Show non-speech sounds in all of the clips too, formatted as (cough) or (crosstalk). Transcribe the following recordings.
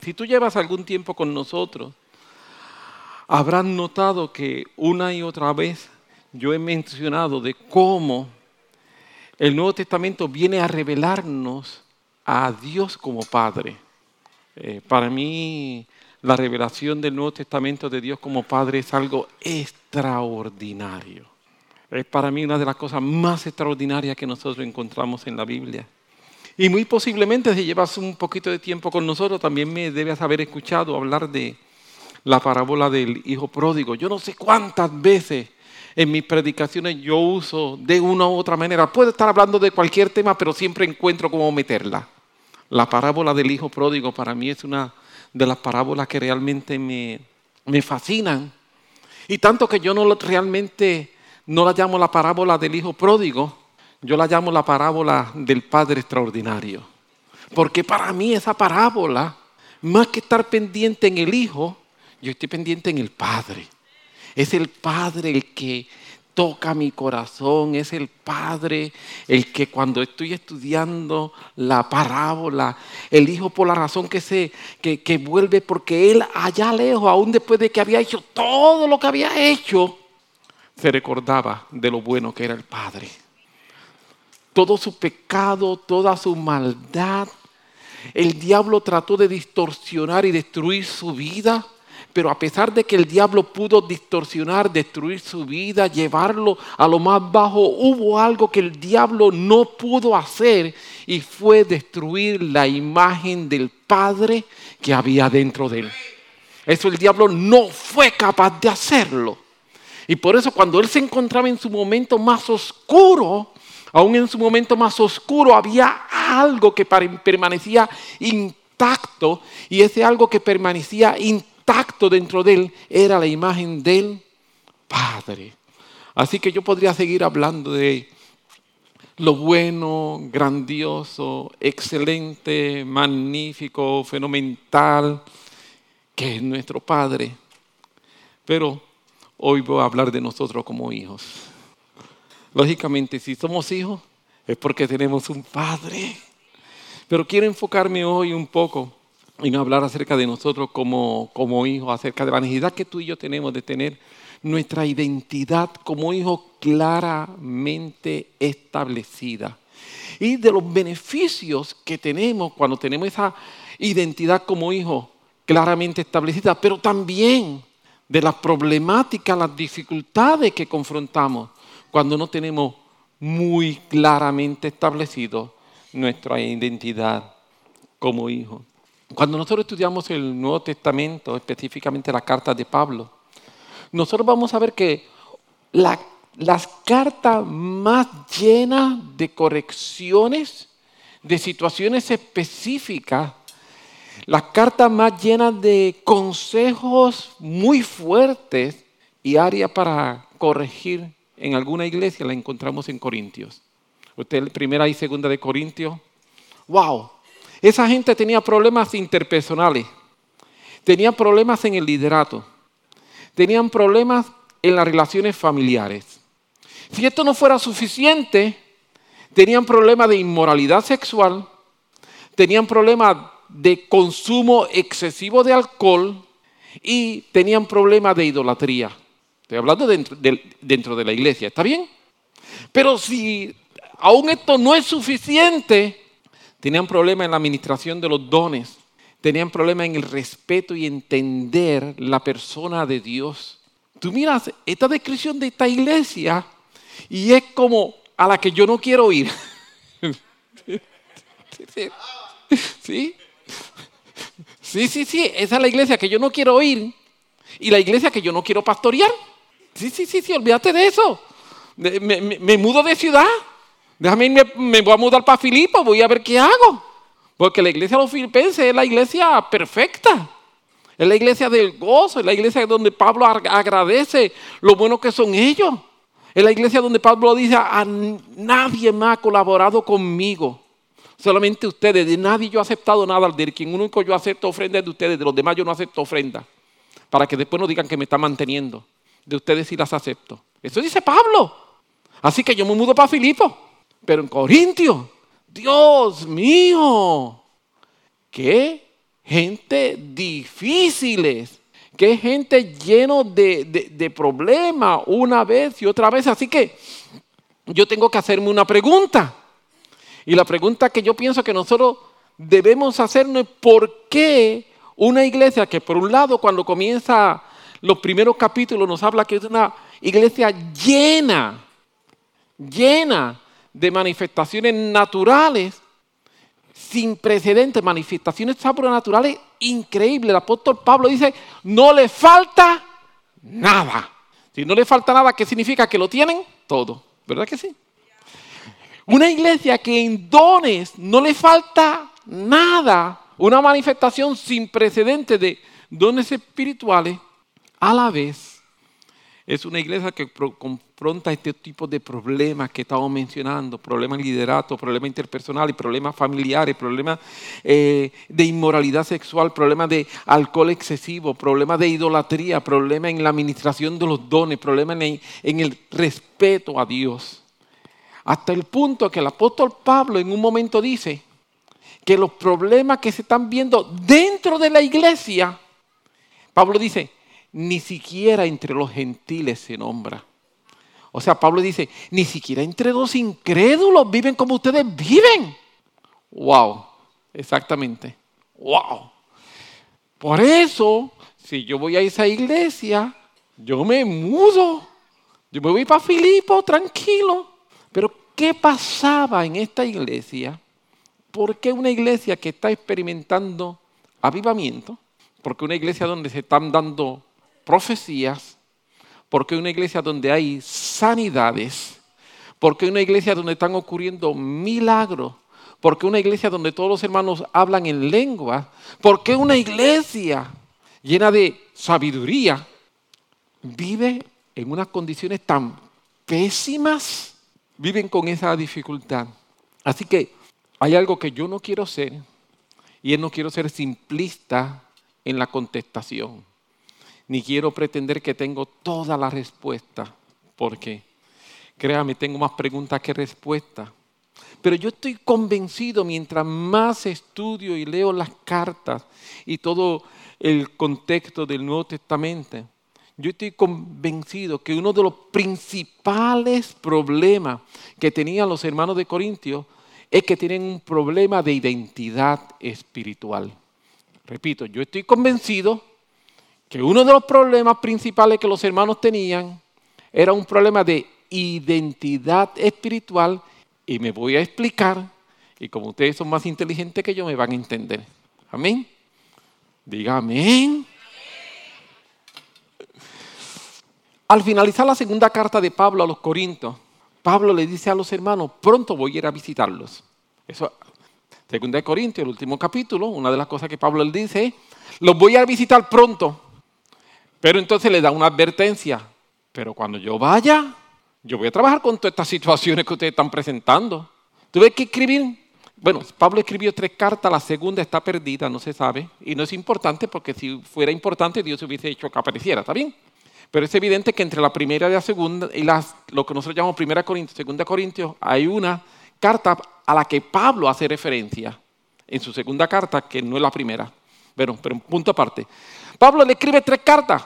Si tú llevas algún tiempo con nosotros, habrás notado que una y otra vez yo he mencionado de cómo el Nuevo Testamento viene a revelarnos a Dios como Padre. Eh, para mí, la revelación del Nuevo Testamento de Dios como Padre es algo extraordinario. Es para mí una de las cosas más extraordinarias que nosotros encontramos en la Biblia. Y muy posiblemente si llevas un poquito de tiempo con nosotros, también me debes haber escuchado hablar de la parábola del hijo pródigo. Yo no sé cuántas veces en mis predicaciones yo uso de una u otra manera. Puedo estar hablando de cualquier tema, pero siempre encuentro cómo meterla. La parábola del hijo pródigo para mí es una de las parábolas que realmente me, me fascinan. Y tanto que yo no realmente no la llamo la parábola del hijo pródigo, yo la llamo la parábola del Padre extraordinario. Porque para mí esa parábola, más que estar pendiente en el Hijo, yo estoy pendiente en el Padre. Es el Padre el que toca mi corazón, es el Padre el que cuando estoy estudiando la parábola, el Hijo por la razón que, se, que, que vuelve, porque Él allá lejos, aún después de que había hecho todo lo que había hecho, se recordaba de lo bueno que era el Padre. Todo su pecado, toda su maldad, el diablo trató de distorsionar y destruir su vida pero a pesar de que el diablo pudo distorsionar, destruir su vida, llevarlo a lo más bajo, hubo algo que el diablo no pudo hacer y fue destruir la imagen del Padre que había dentro de él. Eso el diablo no fue capaz de hacerlo. Y por eso cuando él se encontraba en su momento más oscuro, aún en su momento más oscuro había algo que permanecía intacto y ese algo que permanecía intacto tacto dentro de él era la imagen del Padre. Así que yo podría seguir hablando de lo bueno, grandioso, excelente, magnífico, fenomenal, que es nuestro Padre. Pero hoy voy a hablar de nosotros como hijos. Lógicamente, si somos hijos, es porque tenemos un Padre. Pero quiero enfocarme hoy un poco no hablar acerca de nosotros como, como hijos, acerca de la necesidad que tú y yo tenemos de tener nuestra identidad como hijos claramente establecida. Y de los beneficios que tenemos cuando tenemos esa identidad como hijos claramente establecida, pero también de las problemáticas, las dificultades que confrontamos cuando no tenemos muy claramente establecido nuestra identidad como hijos. Cuando nosotros estudiamos el Nuevo Testamento, específicamente la carta de Pablo, nosotros vamos a ver que las cartas más llenas de correcciones, de situaciones específicas, las cartas más llenas de consejos muy fuertes y áreas para corregir en alguna iglesia la encontramos en Corintios. Usted, primera y segunda de Corintios, wow, esa gente tenía problemas interpersonales, tenían problemas en el liderato, tenían problemas en las relaciones familiares. Si esto no fuera suficiente, tenían problemas de inmoralidad sexual, tenían problemas de consumo excesivo de alcohol y tenían problemas de idolatría. Estoy hablando dentro de, la iglesia, ¿está bien? Pero si aún esto no es suficiente, Tenían problemas en la administración de los dones. Tenían problemas en el respeto y entender la persona de Dios. Tú miras esta descripción de esta iglesia y es como a la que yo no quiero ir. (laughs) ¿Sí? Sí, sí, sí, esa es la iglesia que yo no quiero ir y la iglesia que yo no quiero pastorear. Sí, sí, sí, sí, olvídate de eso. me mudo de ciudad. Déjame irme, me voy a mudar para Filipo, voy a ver qué hago. Porque la iglesia de los filipenses es la iglesia perfecta. Es la iglesia del gozo, es la iglesia donde Pablo agradece lo bueno que son ellos. Es la iglesia donde Pablo dice, a nadie más ha colaborado conmigo. Solamente ustedes, de nadie yo he aceptado nada, de quien único yo acepto ofrenda es de ustedes, de los demás yo no acepto ofrenda. Para que después no digan que me está manteniendo. De ustedes sí las acepto. Eso dice Pablo. Así que yo me mudo para Filipo. Pero en Corintio, Dios mío, qué gente difíciles, es gente lleno de, de problemas una vez y otra vez. Así que yo tengo que hacerme una pregunta. Y la pregunta que yo pienso que nosotros debemos hacernos es por qué una iglesia que por un lado cuando comienza los primeros capítulos nos habla que es una iglesia llena, llena de manifestaciones naturales, sin precedentes, manifestaciones sobrenaturales increíbles. El apóstol Pablo dice, no le falta nada. Si no le falta nada, ¿qué significa? Que lo tienen todo. ¿Verdad que sí? Una iglesia que en dones no le falta nada. Una manifestación sin precedentes de dones espirituales a la vez es una iglesia que confronta este tipo de problemas que estamos mencionando, problemas de liderato, problemas interpersonales, problemas familiares, problemas eh, de inmoralidad sexual, problemas de alcohol excesivo, problemas de idolatría, problemas en la administración de los dones, problemas en, en el respeto a Dios. Hasta el punto que el apóstol Pablo en un momento dice que los problemas que se están viendo dentro de la iglesia, Pablo dice, ni siquiera entre los gentiles se nombra. O sea, Pablo dice, ni siquiera entre los incrédulos viven como ustedes viven. Wow, exactamente. Wow. Por eso, si yo voy a esa iglesia, yo me mudo. Yo me voy para Filipo tranquilo. Pero, ¿qué pasaba en esta iglesia? ¿Por qué una iglesia que está experimentando avivamiento? Porque una iglesia donde se están dando profecías, porque una iglesia donde hay sanidades, porque una iglesia donde están ocurriendo milagros, porque una iglesia donde todos los hermanos hablan en lengua, porque una iglesia llena de sabiduría vive en unas condiciones tan pésimas, viven con esa dificultad. Así que hay algo que yo no quiero ser, y es no quiero ser simplista en la contestación ni quiero pretender que tengo toda la respuesta, porque créame, tengo más preguntas que respuestas. Pero yo estoy convencido mientras más estudio y leo las cartas y todo el contexto del Nuevo Testamento, yo estoy convencido que uno de los principales problemas que tenían los hermanos de Corintios es que tienen un problema de identidad espiritual. Repito, yo estoy convencido que uno de los problemas principales que los hermanos tenían era un problema de identidad espiritual y me voy a explicar y como ustedes son más inteligentes que yo me van a entender. Amén. Diga amén. Al finalizar la segunda carta de Pablo a los Corintios, Pablo le dice a los hermanos, pronto voy a ir a visitarlos. Eso, segunda de Corintios, el último capítulo, una de las cosas que Pablo le dice, los voy a visitar pronto. Pero entonces le da una advertencia. Pero cuando yo vaya, yo voy a trabajar con todas estas situaciones que ustedes están presentando. Tuve que escribir. Bueno, Pablo escribió tres cartas, la segunda está perdida, no se sabe. Y no es importante porque si fuera importante Dios hubiese hecho que apareciera, ¿está bien? Pero es evidente que entre la primera y la segunda, y lo que nosotros llamamos primera Corintios, segunda Corintios, hay una carta a la que Pablo hace referencia en su segunda carta, que no es la primera. Pero, pero un punto aparte. Pablo le escribe tres cartas.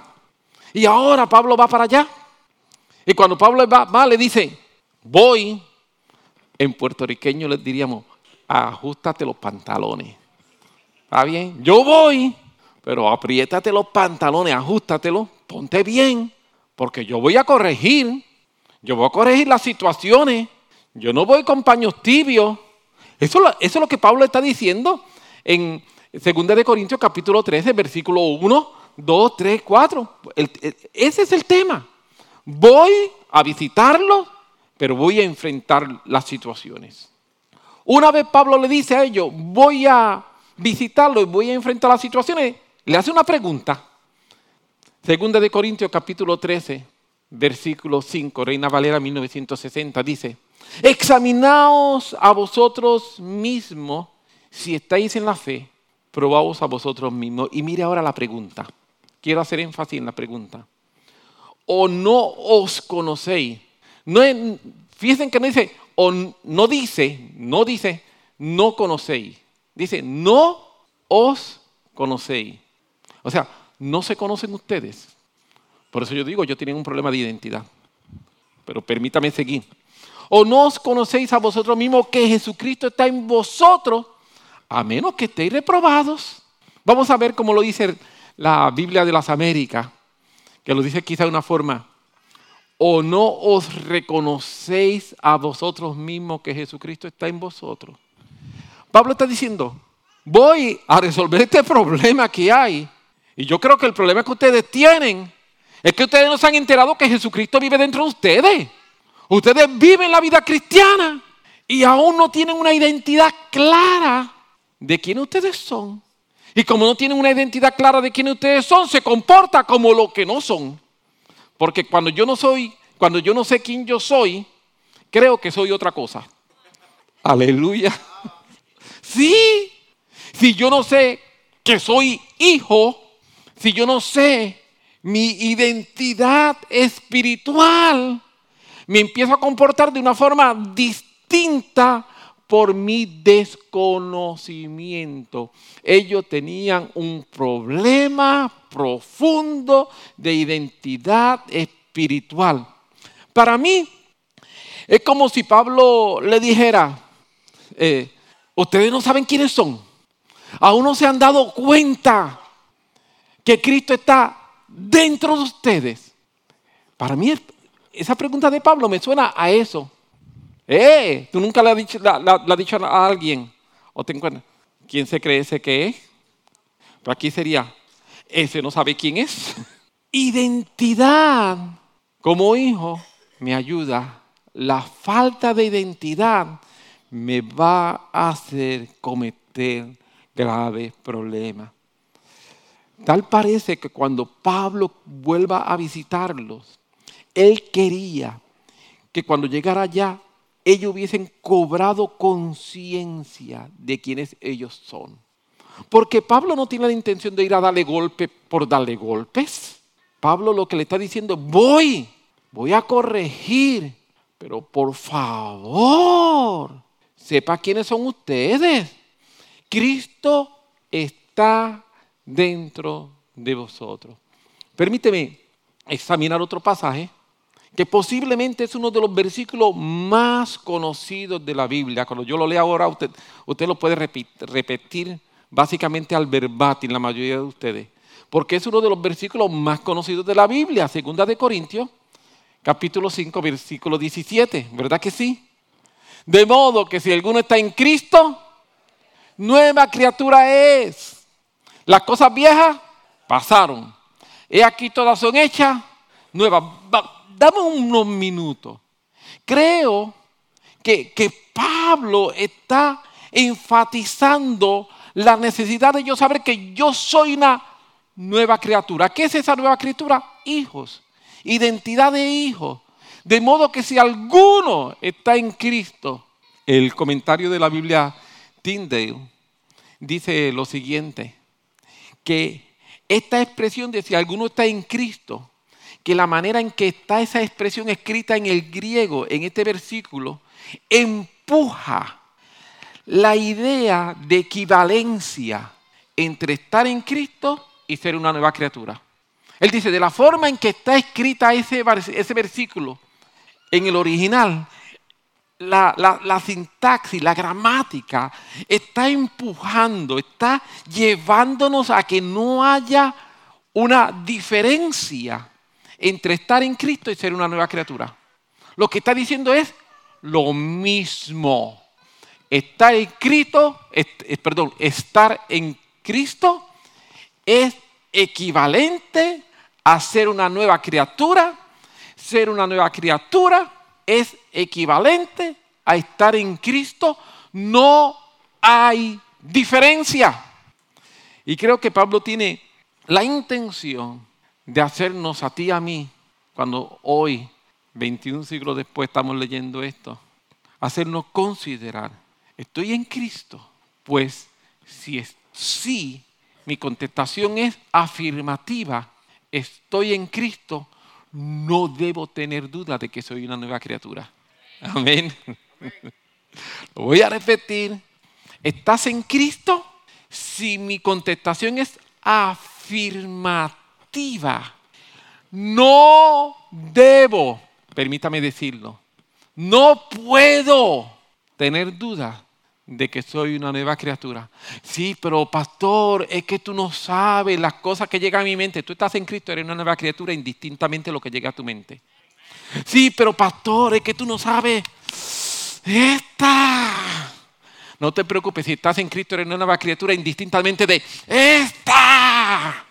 Y ahora Pablo va para allá. Y cuando Pablo va, le dice, voy, en puertorriqueño le diríamos, ajustate los pantalones. ¿Está bien? Yo voy, pero apriétate los pantalones, ajustatelos, ponte bien, porque yo voy a corregir, yo voy a corregir las situaciones, yo no voy con paños tibios. Eso, eso es lo que Pablo está diciendo en 2 de Corintios capítulo 13, versículo 1, 2, 3, 4. ese es el tema. Voy a visitarlo, pero voy a enfrentar las situaciones. Una vez Pablo le dice a ellos, voy a visitarlo y voy a enfrentar las situaciones, le hace una pregunta. Segunda de Corintios capítulo 13, versículo 5, Reina Valera 1960, dice, examinaos a vosotros mismos si estáis en la fe probaos a vosotros mismos. Y mire ahora la pregunta. Quiero hacer énfasis en la pregunta. O no os conocéis. No fíjense que no dice, o no dice, no dice, no conocéis. Dice, no os conocéis. O sea, no se conocen ustedes. Por eso yo digo, yo tienen un problema de identidad. Pero permítame seguir. O no os conocéis a vosotros mismos que Jesucristo está en vosotros, a menos que estéis reprobados. Vamos a ver cómo lo dice la Biblia de las Américas, que lo dice quizá de una forma. O no os reconocéis a vosotros mismos que Jesucristo está en vosotros. Pablo está diciendo, voy a resolver este problema que hay. Y yo creo que el problema que ustedes tienen es que ustedes no se han enterado que Jesucristo vive dentro de ustedes. Ustedes viven la vida cristiana y aún no tienen una identidad clara de quién ustedes son. Y como no tienen una identidad clara de quién ustedes son, se comporta como lo que no son. Porque cuando yo no soy, cuando yo no sé quién yo soy, creo que soy otra cosa. Aleluya. Sí. Si yo no sé que soy hijo, si yo no sé mi identidad espiritual, me empiezo a comportar de una forma distinta por mi desconocimiento. Ellos tenían un problema profundo de identidad espiritual. Para mí, es como si Pablo le dijera, eh, ustedes no saben quiénes son, aún no se han dado cuenta que Cristo está dentro de ustedes. Para mí esa pregunta de Pablo me suena a eso. Eh, tú nunca le has dicho, dicho a alguien. ¿O te encuentras? ¿Quién se cree ese que es? Pero aquí sería, ese no sabe quién es. (laughs) Identidad como hijo me ayuda. La falta de identidad me va a hacer cometer graves problemas. Tal parece que cuando Pablo vuelva a visitarlos, él quería que cuando llegara allá, ellos hubiesen cobrado conciencia de quiénes ellos son. Porque Pablo no tiene la intención de ir a darle golpe por darle golpes. Pablo lo que le está diciendo, voy, voy a corregir, pero por favor, sepa quiénes son ustedes. Cristo está dentro de vosotros. Permíteme examinar otro pasaje que posiblemente es uno de los versículos más conocidos de la Biblia. Cuando yo lo leo ahora, usted, lo puede repetir, básicamente al verbatim, la mayoría de ustedes. Porque es uno de los versículos más conocidos de la Biblia, segunda de Corintios, capítulo 5, versículo 17. ¿Verdad que sí? De modo que si alguno está en Cristo, nueva criatura es. Las cosas viejas pasaron. He aquí todas son hechas nuevas dame unos minutos. Creo que, que Pablo está enfatizando la necesidad de yo saber que yo soy una nueva criatura. ¿Qué es esa nueva criatura? Hijos. Identidad de hijos. De modo que si alguno está en Cristo, el comentario de la Biblia Tyndale dice lo siguiente, que esta expresión de si alguno está en Cristo que la manera en que está esa expresión escrita en el griego, en este versículo, empuja la idea de equivalencia entre estar en Cristo y ser una nueva criatura. Él dice, de la forma en que está escrita ese, ese versículo en el original, la, la, sintaxis, la gramática, está empujando, está llevándonos a que no haya una diferencia entre estar en Cristo y ser una nueva criatura. Lo que está diciendo es lo mismo. Estar en Cristo, perdón, estar en Cristo es equivalente a ser una nueva criatura. Ser una nueva criatura es equivalente a estar en Cristo. No hay diferencia. Y creo que Pablo tiene la intención de hacernos a ti y a mí, cuando hoy, 21 siglos después, estamos leyendo esto, hacernos considerar, ¿estoy en Cristo? Pues si es sí, mi contestación es afirmativa, estoy en Cristo, no debo tener duda de que soy una nueva criatura. Amén. (laughs) Lo voy a repetir. ¿Estás en Cristo? si mi contestación es afirmativa, no debo, permítame decirlo, no puedo tener duda de que soy una nueva criatura. Sí, pero pastor, es que tú no sabes las cosas que llegan a mi mente. Tú estás en Cristo, eres una nueva criatura indistintamente lo que llega a tu mente. Sí, pero pastor, es que tú no sabes. Esta. No te preocupes, si estás en Cristo eres una nueva criatura indistintamente de esta.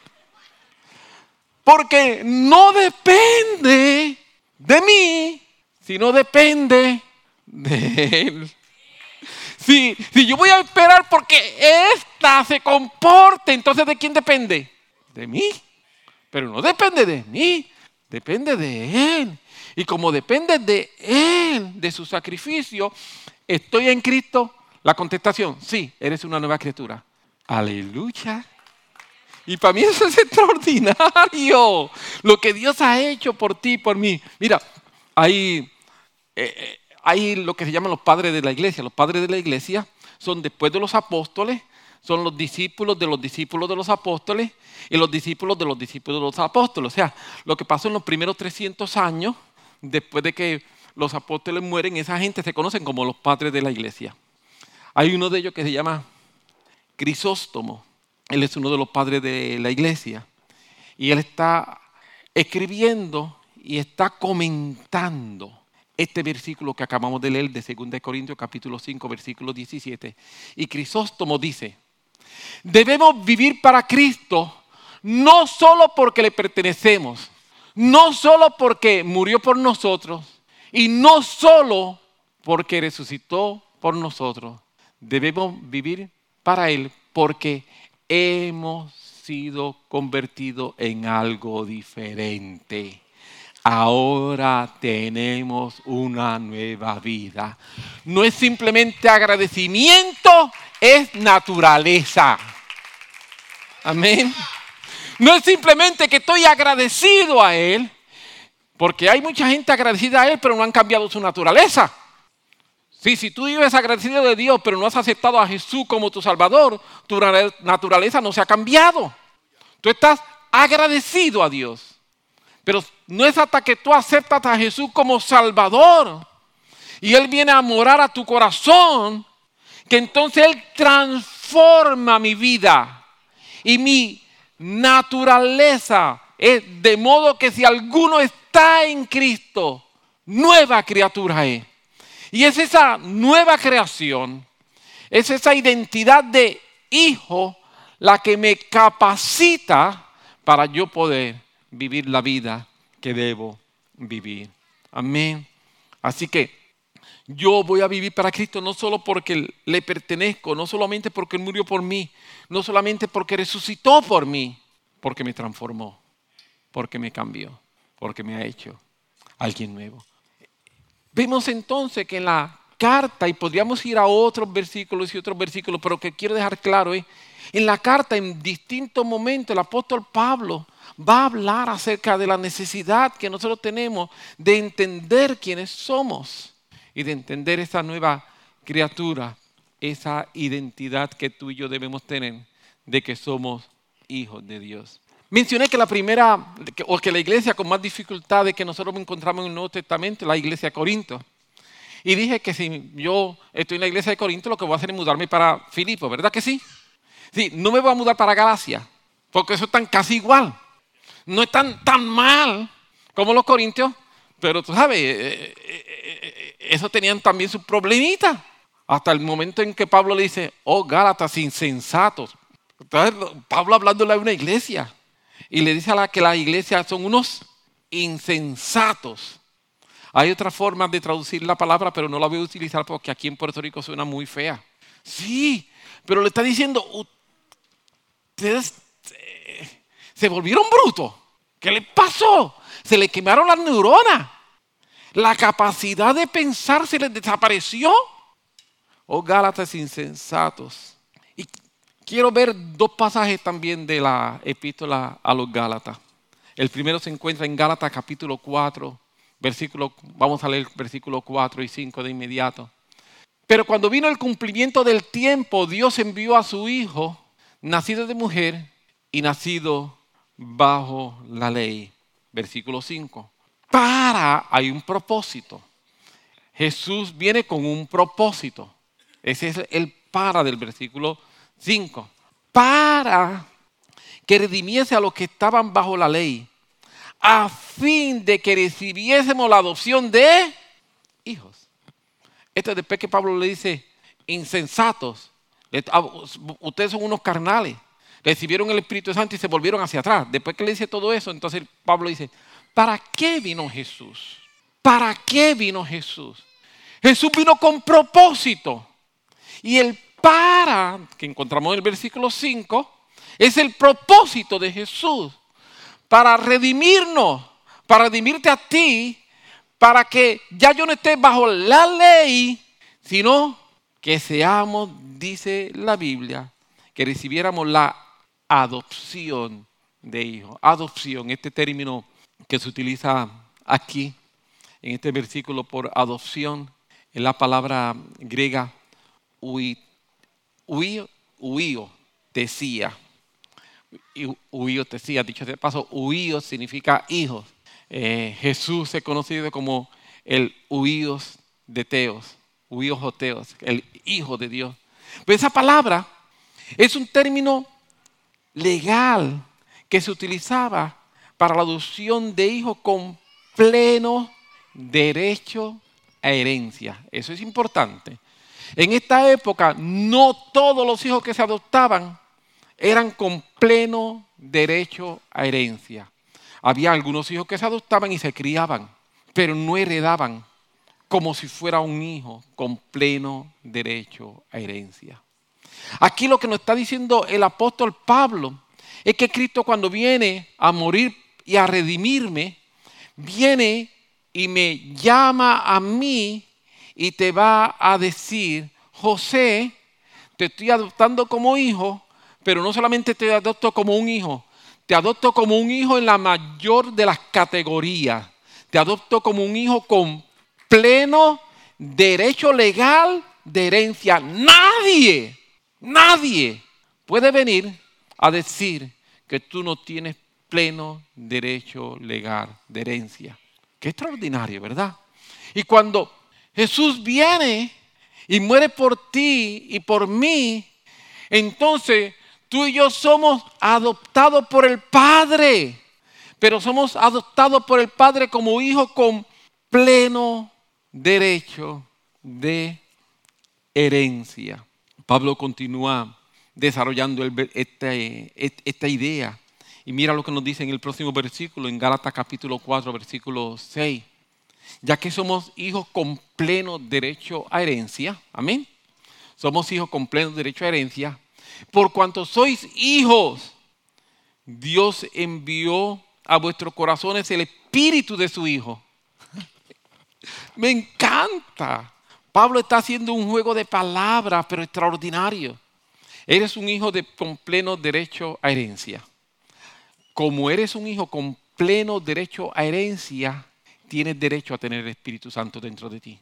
Porque no depende de mí, sino depende de Él. Si, si yo voy a esperar porque esta se comporte, entonces ¿de quién depende? De mí. Pero no depende de mí, depende de Él. Y como depende de Él, de su sacrificio, estoy en Cristo. La contestación, sí, eres una nueva criatura. Aleluya. Y para mí eso es (laughs) extraordinario. Lo que Dios ha hecho por ti, por mí. Mira, hay, eh, eh, hay lo que se llaman los padres de la iglesia. Los padres de la iglesia son después de los apóstoles, son los discípulos de los discípulos de los apóstoles y los discípulos de los discípulos de los apóstoles. O sea, lo que pasó en los primeros 300 años, después de que los apóstoles mueren, esa gente se conocen como los padres de la iglesia. Hay uno de ellos que se llama Crisóstomo. Él es uno de los padres de la iglesia. Y él está escribiendo y está comentando este versículo que acabamos de leer de 2 Corintios capítulo 5, versículo 17. Y Crisóstomo dice, debemos vivir para Cristo no solo porque le pertenecemos, no solo porque murió por nosotros y no solo porque resucitó por nosotros. Debemos vivir para Él porque hemos sido convertidos en algo diferente. Ahora tenemos una nueva vida. No es simplemente agradecimiento, es naturaleza. Amén. No es simplemente que estoy agradecido a Él, porque hay mucha gente agradecida a Él, pero no han cambiado su naturaleza. Sí, si tú vives agradecido de Dios, pero no has aceptado a Jesús como tu Salvador, tu naturaleza no se ha cambiado. Tú estás agradecido a Dios. Pero no es hasta que tú aceptas a Jesús como Salvador y Él viene a morar a tu corazón, que entonces Él transforma mi vida y mi naturaleza. Es de modo que si alguno está en Cristo, nueva criatura es. Y es esa nueva creación, es esa identidad de hijo la que me capacita para yo poder vivir la vida que debo vivir. Amén. Así que yo voy a vivir para Cristo no solo porque le pertenezco, no solamente porque Él murió por mí, no solamente porque resucitó por mí, porque me transformó, porque me cambió, porque me ha hecho alguien nuevo. Vemos entonces que en la carta, y podríamos ir a otros versículos y otros versículos, pero que quiero dejar claro es, en la carta en distintos momentos el apóstol Pablo va a hablar acerca de la necesidad que nosotros tenemos de entender quiénes somos y de entender esa nueva criatura, esa identidad que tú y yo debemos tener de que somos hijos de Dios. Mencioné que la primera, o que la iglesia con más dificultades que nosotros encontramos en el Nuevo Testamento, la iglesia de Corinto. Y dije que si yo estoy en la iglesia de Corinto, lo que voy a hacer es mudarme para Filipo, ¿verdad que sí? Sí, no me voy a mudar para Galacia, porque eso están casi igual. No están tan mal como los corintios, pero tú sabes, eh, eh, eh, eso tenían también sus problemitas. Hasta el momento en que Pablo le dice, oh Gálatas insensatos. Pablo hablándole a una iglesia y le dice a la que la iglesia son unos insensatos. Hay otra forma de traducir la palabra, pero no la voy a utilizar porque aquí en Puerto Rico suena muy fea. Sí, pero le está diciendo, ustedes eh, se volvieron brutos. ¿Qué les pasó? Se le quemaron las neuronas. La capacidad de pensar se les desapareció. Oh Gálatas insensatos. Quiero ver dos pasajes también de la epístola a los Gálatas. El primero se encuentra en Gálatas capítulo 4, versículo, vamos a leer versículo 4 y 5 de inmediato. Pero cuando vino el cumplimiento del tiempo, Dios envió a su Hijo, nacido de mujer y nacido bajo la ley. Versículo 5. Para, hay un propósito. Jesús viene con un propósito. Ese es el para del versículo 5. Para que redimiese a los que estaban bajo la ley, a fin de que recibiésemos la adopción de hijos. Esto es después que Pablo le dice, insensatos, ah, ustedes son unos carnales, recibieron el Espíritu Santo y se volvieron hacia atrás. Después que le dice todo eso, entonces Pablo dice, ¿para qué vino Jesús? ¿Para qué vino Jesús? Jesús vino con propósito. Y el para, que encontramos en el versículo 5, es el propósito de Jesús. Para redimirnos, para redimirte a ti, para que ya yo no esté bajo la ley, sino que seamos, dice la Biblia, que recibiéramos la adopción de hijos. Adopción, este término que se utiliza aquí, en este versículo por adopción, es la palabra griega huío, decía. Huío, decía, dicho de paso, huío significa hijos. Eh, Jesús se conocido como el huíos de Teos, huíos o Teos, el hijo de Dios. Pero esa palabra es un término legal que se utilizaba para la adopción de hijos con pleno derecho a herencia. Eso es importante. En esta época no todos los hijos que se adoptaban eran con pleno derecho a herencia. Había algunos hijos que se adoptaban y se criaban, pero no heredaban como si fuera un hijo con pleno derecho a herencia. Aquí lo que nos está diciendo el apóstol Pablo es que Cristo cuando viene a morir y a redimirme, viene y me llama a mí y te va a decir, José, te estoy adoptando como hijo, pero no solamente te adopto como un hijo, te adopto como un hijo en la mayor de las categorías. Te adopto como un hijo con pleno derecho legal de herencia. Nadie, nadie puede venir a decir que tú no tienes pleno derecho legal de herencia. Qué extraordinario, ¿verdad? Y cuando Jesús viene y muere por ti y por mí, entonces tú y yo somos adoptados por el Padre, pero somos adoptados por el Padre como hijos con pleno derecho de herencia. Pablo continúa desarrollando este, esta idea y mira lo que nos dice en el próximo versículo, en Gálatas capítulo 4, versículo 6. Ya que somos hijos con pleno derecho a herencia, amén. Somos hijos con pleno derecho a herencia. Por cuanto sois hijos, Dios envió a vuestros corazones el espíritu de su Hijo. (laughs) Me encanta. Pablo está haciendo un juego de palabras, pero extraordinario. Eres un hijo de, con pleno derecho a herencia como eres un hijo con pleno derecho a herencia, tienes derecho a tener el Espíritu Santo dentro de ti.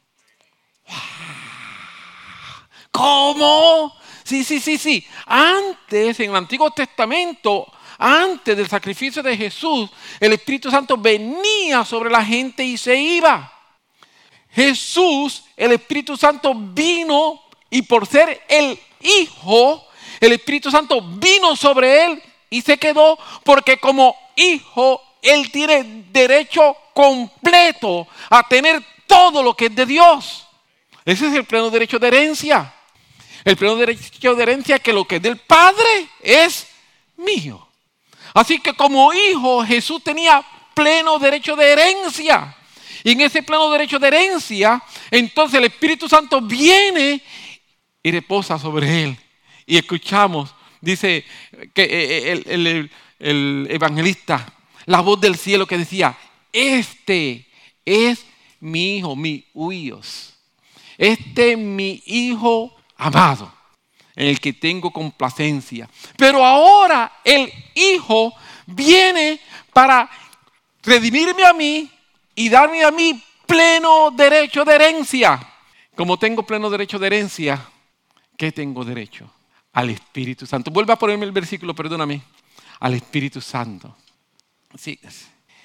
¿Cómo? Sí, sí, sí, sí. Antes, en el Antiguo Testamento, antes del sacrificio de Jesús, el Espíritu Santo venía sobre la gente y se iba. Jesús, el Espíritu Santo vino y por ser el Hijo, el Espíritu Santo vino sobre él y se quedó porque como hijo él tiene derecho completo a tener todo lo que es de Dios. Ese es el pleno derecho de herencia. El pleno derecho de herencia es que lo que es del Padre es mío. Así que como hijo Jesús tenía pleno derecho de herencia. Y en ese pleno derecho de herencia, entonces el Espíritu Santo viene y reposa sobre él. Y escuchamos dice que eh, eh, el, evangelista, la voz del cielo que decía, este es mi hijo, mi huíos. Este es mi hijo amado, en el que tengo complacencia. Pero ahora el hijo viene para redimirme a mí y darme a mí pleno derecho de herencia. Como tengo pleno derecho de herencia, ¿qué tengo derecho? al Espíritu Santo. Vuelva a ponerme el versículo, perdóname. Al Espíritu Santo. Sí.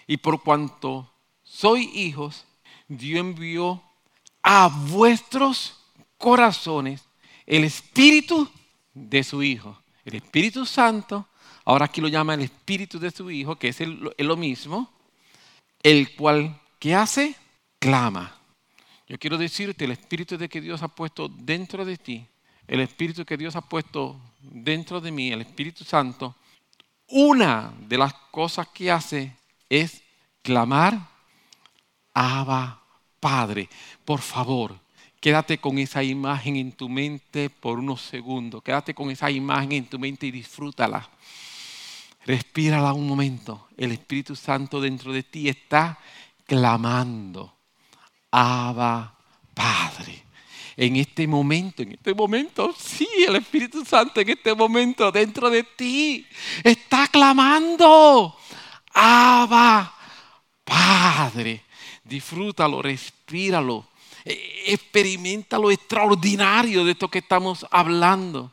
Y por cuanto soy hijos, Dios envió a vuestros corazones el Espíritu de su Hijo. El Espíritu Santo, ahora aquí lo llama el Espíritu de su Hijo, que es, lo mismo, el cual, ¿qué hace? Clama. Yo quiero decirte, el Espíritu de que Dios ha puesto dentro de ti, el Espíritu que Dios ha puesto dentro de mí, el Espíritu Santo, una de las cosas que hace es clamar, Abba Padre. Por favor, quédate con esa imagen en tu mente por unos segundos. Quédate con esa imagen en tu mente y disfrútala. Respírala un momento. El Espíritu Santo dentro de ti está clamando. Abba Padre en este momento, en este momento, sí, el Espíritu Santo en este momento dentro de ti está clamando, Abba, Padre, disfrútalo, respíralo, e, experimenta lo extraordinario de esto que estamos hablando.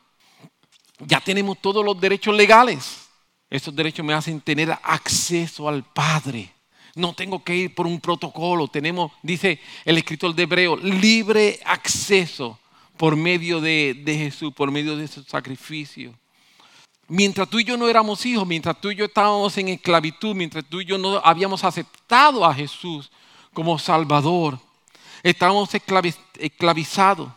Ya tenemos todos los derechos legales. Esos derechos me hacen tener acceso al Padre. No tengo que ir por un protocolo. Tenemos, dice el escritor de Hebreo, libre acceso por medio de, Jesús, por medio de su sacrificio. Mientras tú y yo no éramos hijos, mientras tú y yo estábamos en esclavitud, mientras tú y yo no habíamos aceptado a Jesús como Salvador, estábamos esclavizados.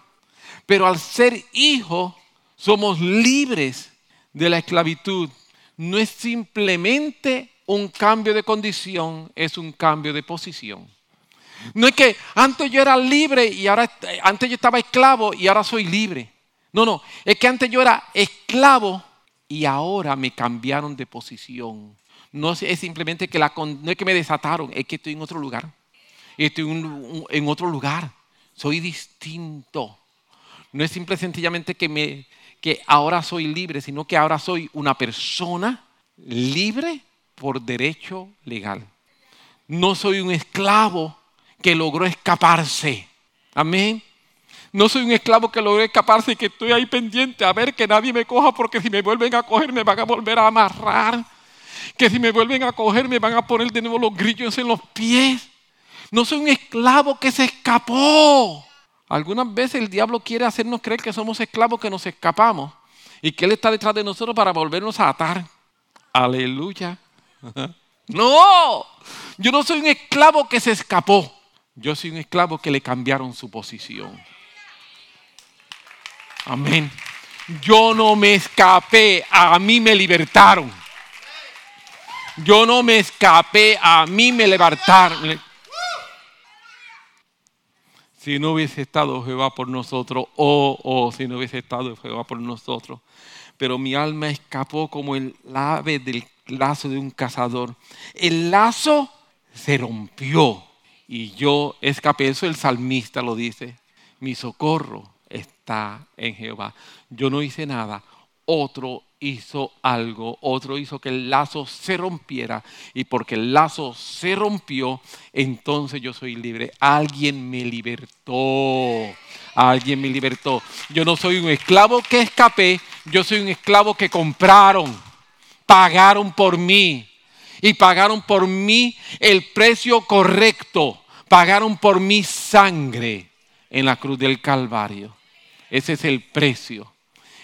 Pero al ser hijos, somos libres de la esclavitud. No es simplemente un cambio de condición es un cambio de posición. No es que antes yo era libre y ahora antes yo estaba esclavo y ahora soy libre. No, no, es que antes yo era esclavo y ahora me cambiaron de posición. No es simplemente que la, no es que me desataron, es que estoy en otro lugar. Estoy en otro lugar. Soy distinto. No es simple sencillamente que, me, que ahora soy libre, sino que ahora soy una persona libre por derecho legal. No soy un esclavo que logró escaparse. Amén. No soy un esclavo que logró escaparse y que estoy ahí pendiente a ver que nadie me coja porque si me vuelven a coger me van a volver a amarrar. Que si me vuelven a coger me van a poner de nuevo los grillos en los pies. No soy un esclavo que se escapó. Algunas veces el diablo quiere hacernos creer que somos esclavos que nos escapamos y que Él está detrás de nosotros para volvernos a atar. Aleluya. No, yo no soy un esclavo que se escapó. Yo soy un esclavo que le cambiaron su posición. Amén. Yo no me escapé, a mí me libertaron. Yo no me escapé, a mí me libertaron. Si no hubiese estado Jehová por nosotros, oh, oh, si no hubiese estado Jehová por nosotros. Pero mi alma escapó como el ave del lazo de un cazador. El lazo se rompió y yo escapé. Eso el salmista lo dice. Mi socorro está en Jehová. Yo no hice nada. Otro hizo algo, otro hizo que el lazo se rompiera y porque el lazo se rompió, entonces yo soy libre. Alguien me libertó, alguien me libertó. Yo no soy un esclavo que escapé, yo soy un esclavo que compraron pagaron por mí y pagaron por mí el precio correcto, pagaron por mi sangre en la cruz del Calvario. Ese es el precio.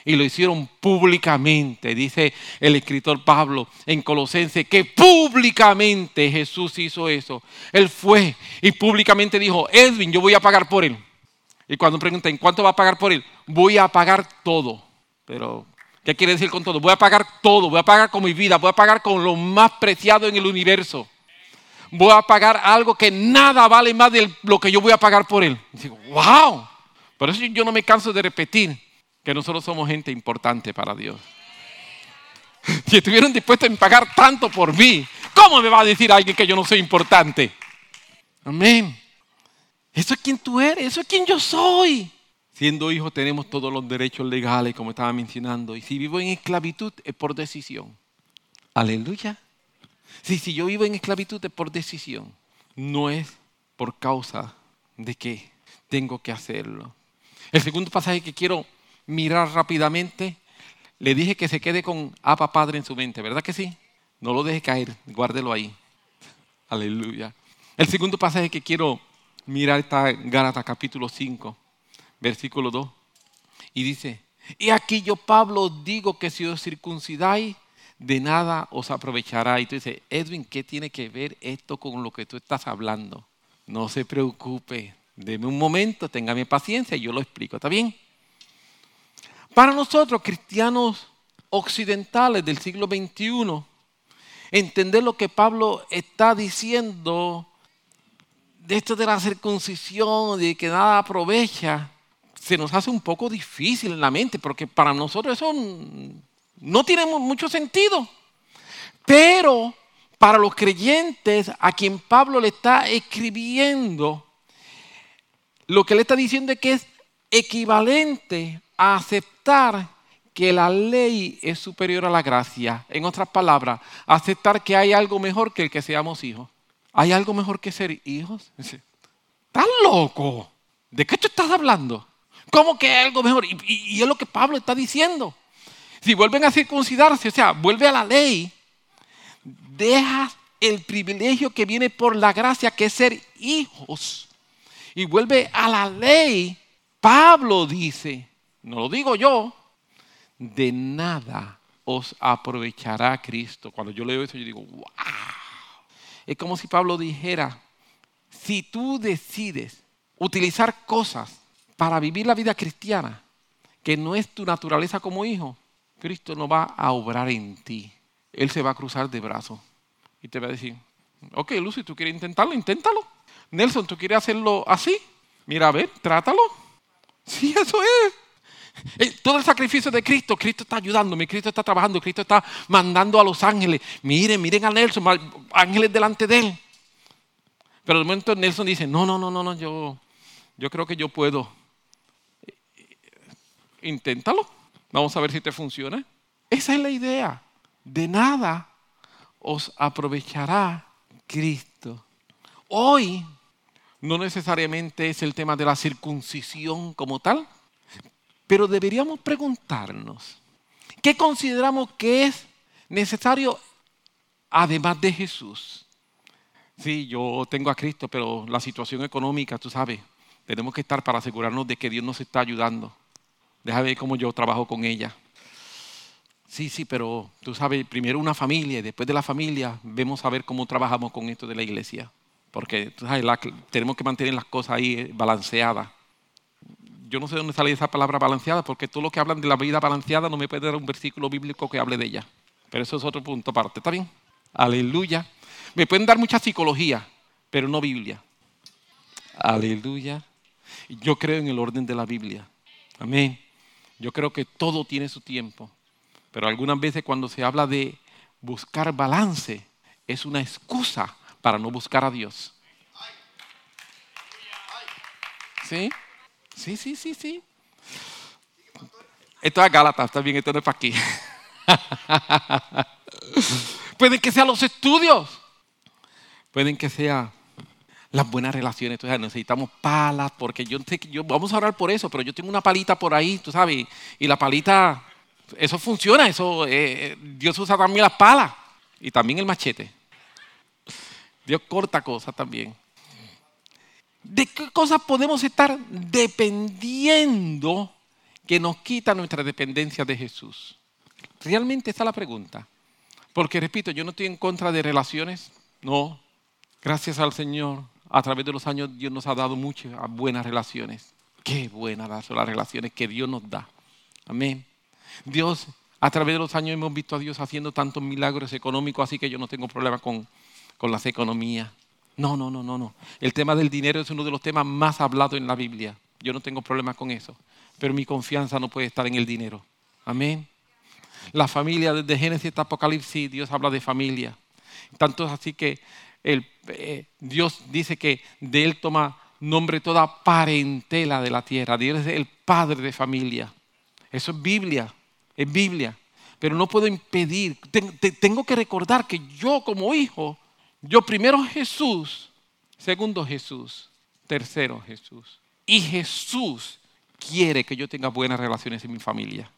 Y lo hicieron públicamente, dice el escritor Pablo en Colosense, que públicamente Jesús hizo eso. Él fue y públicamente dijo, Edwin, yo voy a pagar por él. Y cuando preguntan, ¿cuánto va a pagar por él? Voy a pagar todo. Pero ¿Qué quiere decir con todo? Voy a pagar todo, voy a pagar con mi vida, voy a pagar con lo más preciado en el universo. Voy a pagar algo que nada vale más de lo que yo voy a pagar por él. Y digo, wow. Por eso yo no me canso de repetir que nosotros somos gente importante para Dios. (laughs) Si estuvieron dispuestos a pagar tanto por mí, ¿cómo me va a decir alguien que yo no soy importante? Amén. Eso es quien tú eres, eso es quien yo soy. Siendo hijos tenemos todos los derechos legales, como estaba mencionando. Y si vivo en esclavitud es por decisión. Aleluya. Sí, si yo vivo en esclavitud es por decisión. No es por causa de que tengo que hacerlo. El segundo pasaje que quiero mirar rápidamente, Le dije que se quede con Apa Padre en su mente, ¿verdad que sí? No lo deje caer, guárdelo ahí. Aleluya. El segundo pasaje que quiero mirar está en Gálatas capítulo 5, versículo 2. Y dice, y aquí yo Pablo digo que si os circuncidáis, de nada os aprovechará. Y tú dices, Edwin, ¿qué tiene que ver esto con lo que tú estás hablando? No se preocupe, deme un momento, téngame paciencia y yo lo explico, ¿está bien? Para nosotros, cristianos occidentales del siglo XXI, entender lo que Pablo está diciendo de esto de la circuncisión, de que nada aprovecha, se nos hace un poco difícil en la mente, porque para nosotros eso no tiene mucho sentido. Pero para los creyentes a quien Pablo le está escribiendo, lo que le está diciendo es que es equivalente a aceptar que la ley es superior a la gracia. En otras palabras, aceptar que hay algo mejor que el que seamos hijos. ¿Hay algo mejor que ser hijos? (laughs) ¿Estás loco? ¿De qué tú estás hablando? ¿Cómo que hay algo mejor? Y, es lo que Pablo está diciendo. Si vuelven a circuncidarse, o sea, vuelve a la ley, deja el privilegio que viene por la gracia, que es ser hijos, y vuelve a la ley. Pablo dice, no lo digo yo, de nada os aprovechará Cristo. Cuando yo leo eso, yo digo, wow. Es como si Pablo dijera, si tú decides utilizar cosas para vivir la vida cristiana, que no es tu naturaleza como hijo, Cristo no va a obrar en ti. Él se va a cruzar de brazos y te va a decir, ok, Lucy, tú quieres intentarlo, inténtalo. Nelson, ¿tú quieres hacerlo así? Mira, a ver, trátalo. Sí, eso es. Eh, todo el sacrificio de Cristo, Cristo está ayudándome, Cristo está trabajando, Cristo está mandando a los ángeles. Miren, miren a Nelson, ángeles delante de él. Pero de momento Nelson dice, no, no, no, no, no, yo, yo creo que yo puedo. Inténtalo. Vamos a ver si te funciona. Esa es la idea. De nada os aprovechará Cristo. Hoy no necesariamente es el tema de la circuncisión como tal, pero deberíamos preguntarnos, ¿qué consideramos que es necesario además de Jesús? Sí, yo tengo a Cristo, pero la situación económica, tú sabes, tenemos que estar para asegurarnos de que Dios nos está ayudando. Déjame ver cómo yo trabajo con ella. Sí, sí, pero tú sabes, primero una familia y después de la familia vemos a ver cómo trabajamos con esto de la iglesia. Porque tú sabes, tenemos que mantener las cosas ahí eh, balanceadas yo no sé dónde sale esa palabra balanceada, porque todo lo que hablan de la vida balanceada no me puede dar un versículo bíblico que hable de ella. Pero eso es otro punto aparte, ¿está bien? Aleluya. Me pueden dar mucha psicología, pero no Biblia. Aleluya. Yo creo en el orden de la Biblia. Amén. Yo creo que todo tiene su tiempo. Pero algunas veces cuando se habla de buscar balance, es una excusa para no buscar a Dios. ¿Sí? Sí, sí, sí, sí. Esto es Gálatas, está bien, esto no es para aquí. (laughs) Pueden que sean los estudios. Pueden que sean las buenas relaciones. Entonces necesitamos palas, porque yo yo, vamos a orar por eso, pero yo tengo una palita por ahí, tú sabes, y la palita, eso funciona, eso, eh, Dios usa también las palas y también el machete. Dios corta cosas también. ¿De qué cosas podemos estar dependiendo que nos quita nuestra dependencia de Jesús? Realmente esa es la pregunta. Porque repito, yo no estoy en contra de relaciones, no. Gracias al Señor, a través de los años Dios nos ha dado muchas buenas relaciones. Qué buenas son las relaciones que Dios nos da. Amén. Dios, a través de los años hemos visto a Dios haciendo tantos milagros económicos, así que yo no tengo problema con, con las economías. No, no, no, no, no. El tema del dinero es uno de los temas más hablados en la Biblia. Yo no tengo problemas con eso. Pero mi confianza no puede estar en el dinero. Amén. La familia, desde Génesis hasta Apocalipsis, Dios habla de familia. Tanto es así que eh, Dios dice que de Él toma nombre toda parentela de la tierra. Dios es el padre de familia. Eso es Biblia, es Biblia. Pero no puedo impedir, tengo que recordar que yo como hijo yo primero Jesús, segundo Jesús, tercero Jesús. Y Jesús quiere que yo tenga buenas relaciones en mi familia.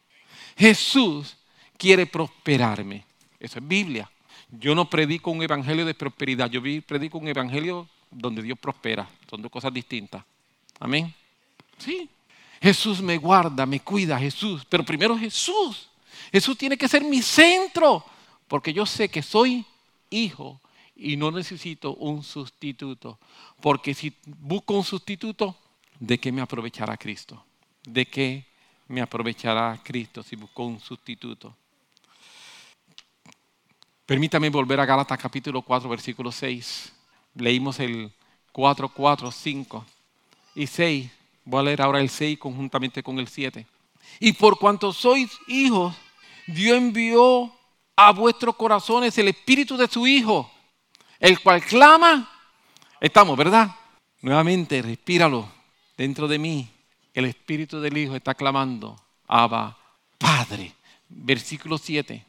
Jesús quiere prosperarme. Eso es Biblia. Yo no predico un evangelio de prosperidad, yo predico un evangelio donde Dios prospera. Son dos cosas distintas. Amén. Sí. Jesús me guarda, me cuida, Jesús. Pero primero Jesús. Jesús tiene que ser mi centro, porque yo sé que soy hijo y no necesito un sustituto. Porque si busco un sustituto, ¿de qué me aprovechará Cristo? ¿De qué me aprovechará Cristo si busco un sustituto? Permítame volver a Gálatas capítulo 4, versículo 6. Leímos el 4, 4, 5 y 6. Voy a leer ahora el 6 conjuntamente con el 7. Y por cuanto sois hijos, Dios envió a vuestros corazones el espíritu de su Hijo, el cual clama. Estamos, ¿verdad? Nuevamente, respíralo dentro de mí. El espíritu del Hijo está clamando, Abba, Padre. Versículo 7.